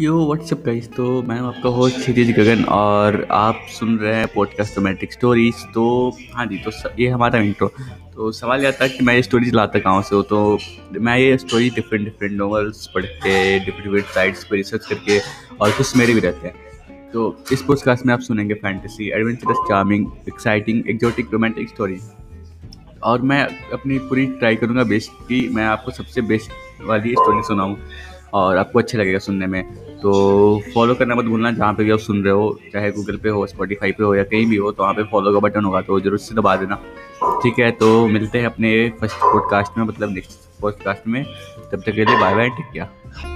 यो WhatsApp guys तो मैं हूँ आपका होस्ट क्षितिज गगन और आप सुन रहे हैं पॉडकास्ट रोमांटिक स्टोरीज तो हाँ जी तो स, ये हमारा इंट्रो तो सवाल यह था कि मैं ये स्टोरीज लाता कहाँ से हो? तो मैं ये स्टोरी डिफरेंट डिफरेंट नॉवेल्स पढ़ के डिफरेंट डिफरेंट साइट्स पर रिसर्च करके और कुछ मेरे भी रहते हैं। तो इस पॉडकास्ट में आप सुनेंगे fantasy adventurous charming exciting exotic romantic story और मैं अपनी पूरी ट्राई करूँगा बेस्ट की मैं आपको सबसे बेस्ट वाली स्टोरी सुनाऊँ। और आपको अच्छा लगेगा सुनने में। तो फॉलो करना मत भूलना, जहाँ पे भी आप सुन रहे हो, चाहे गूगल पे हो स्पॉटीफाई पे हो या कहीं भी हो तो वहाँ पे फॉलो का बटन होगा तो ज़रूर से दबा देना। ठीक है तो मिलते हैं अपने फ़र्स्ट पॉडकास्ट में मतलब नेक्स्ट पॉडकास्ट में। तब तक के लिए बाय बाय टेक केयर